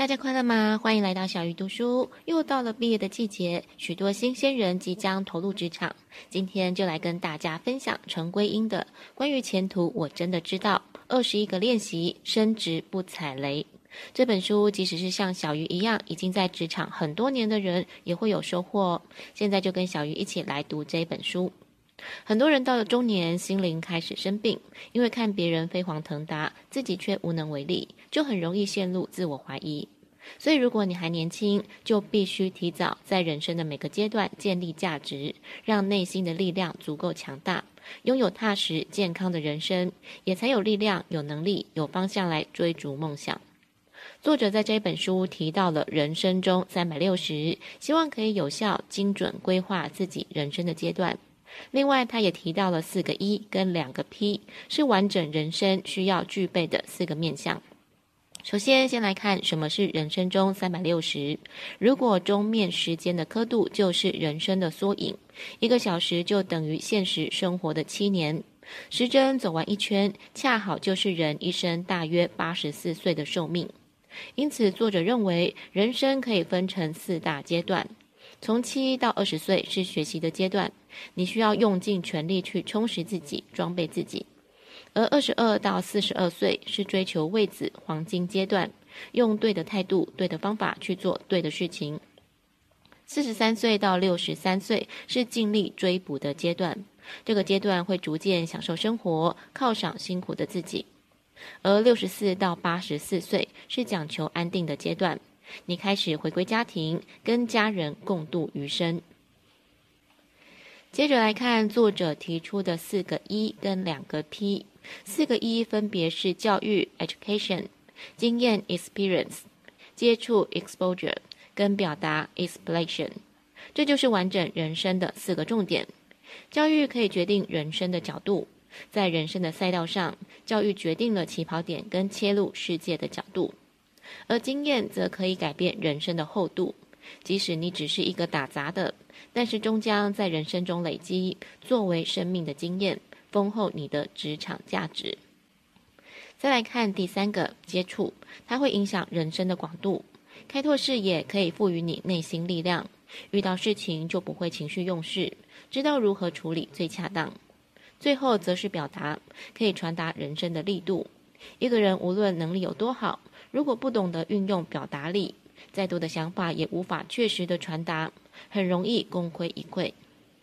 大家快乐吗？欢迎来到小鱼读书。又到了毕业的季节，许多新鲜人即将投入职场。今天就来跟大家分享陈归英的关于前途，我真的知道二十一个练习，升职不踩雷。这本书即使是像小鱼一样已经在职场很多年的人，也会有收获。现在就跟小鱼一起来读这本书。很多人到了中年，心灵开始生病，因为看别人飞黄腾达，自己却无能为力，就很容易陷入自我怀疑。所以，如果你还年轻，就必须提早在人生的每个阶段建立价值，让内心的力量足够强大，拥有踏实健康的人生，也才有力量、有能力、有方向来追逐梦想。作者在这本书提到了人生中三百六十，希望可以有效、精准规划自己人生的阶段。另外，他也提到了四个一跟两个 P，是完整人生需要具备的四个面向。首先，先来看什么是人生中三百六十。如果钟面时间的刻度就是人生的缩影，一个小时就等于现实生活的七年。时针走完一圈，恰好就是人一生大约八十四岁的寿命。因此，作者认为人生可以分成四大阶段。从七到二十岁是学习的阶段，你需要用尽全力去充实自己、装备自己；而二十二到四十二岁是追求位子黄金阶段，用对的态度、对的方法去做对的事情。四十三岁到六十三岁是尽力追捕的阶段，这个阶段会逐渐享受生活，犒赏辛苦的自己；而六十四到八十四岁是讲求安定的阶段。你开始回归家庭，跟家人共度余生。接着来看作者提出的四个 E 跟两个 P。四个 E 分别是教育 （education）、经验 （experience）、接触 （exposure） 跟表达 （expression）。这就是完整人生的四个重点。教育可以决定人生的角度，在人生的赛道上，教育决定了起跑点跟切入世界的角度。而经验则可以改变人生的厚度，即使你只是一个打杂的，但是终将在人生中累积，作为生命的经验，丰厚你的职场价值。再来看第三个接触，它会影响人生的广度，开拓视野可以赋予你内心力量，遇到事情就不会情绪用事，知道如何处理最恰当。最后则是表达，可以传达人生的力度。一个人无论能力有多好，如果不懂得运用表达力，再多的想法也无法确实的传达，很容易功亏一篑。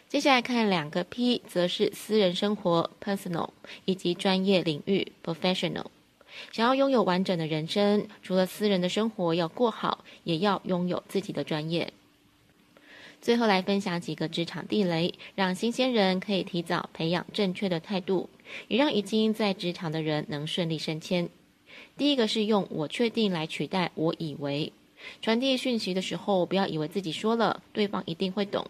接下来看两个 P，则是私人生活 （personal） 以及专业领域 （professional）。想要拥有完整的人生，除了私人的生活要过好，也要拥有自己的专业。最后来分享几个职场地雷，让新鲜人可以提早培养正确的态度，也让已经在职场的人能顺利升迁。第一个是用“我确定”来取代“我以为”。传递讯息的时候，不要以为自己说了，对方一定会懂。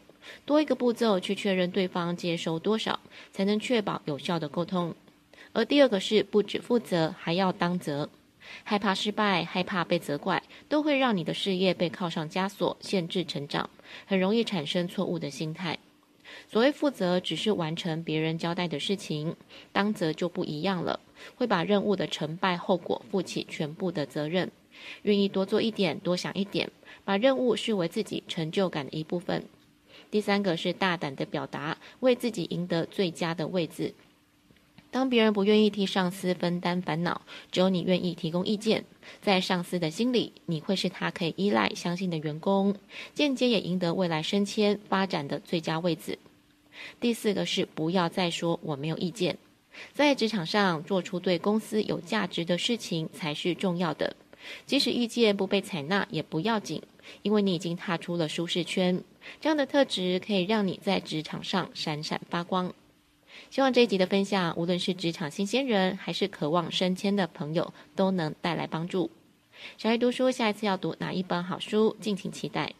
多一个步骤去确认对方接收多少，才能确保有效的沟通。而第二个是不只负责，还要当责。害怕失败，害怕被责怪，都会让你的事业被铐上枷锁，限制成长，很容易产生错误的心态。所谓负责，只是完成别人交代的事情；当责就不一样了，会把任务的成败后果负起全部的责任，愿意多做一点，多想一点，把任务视为自己成就感的一部分。第三个是大胆的表达，为自己赢得最佳的位置。当别人不愿意替上司分担烦恼，只有你愿意提供意见，在上司的心里，你会是他可以依赖、相信的员工，间接也赢得未来升迁发展的最佳位置。第四个是不要再说我没有意见，在职场上做出对公司有价值的事情才是重要的，即使意见不被采纳也不要紧，因为你已经踏出了舒适圈，这样的特质可以让你在职场上闪闪发光。希望这一集的分享，无论是职场新鲜人，还是渴望升迁的朋友，都能带来帮助。小爱读书，下一次要读哪一本好书，敬请期待。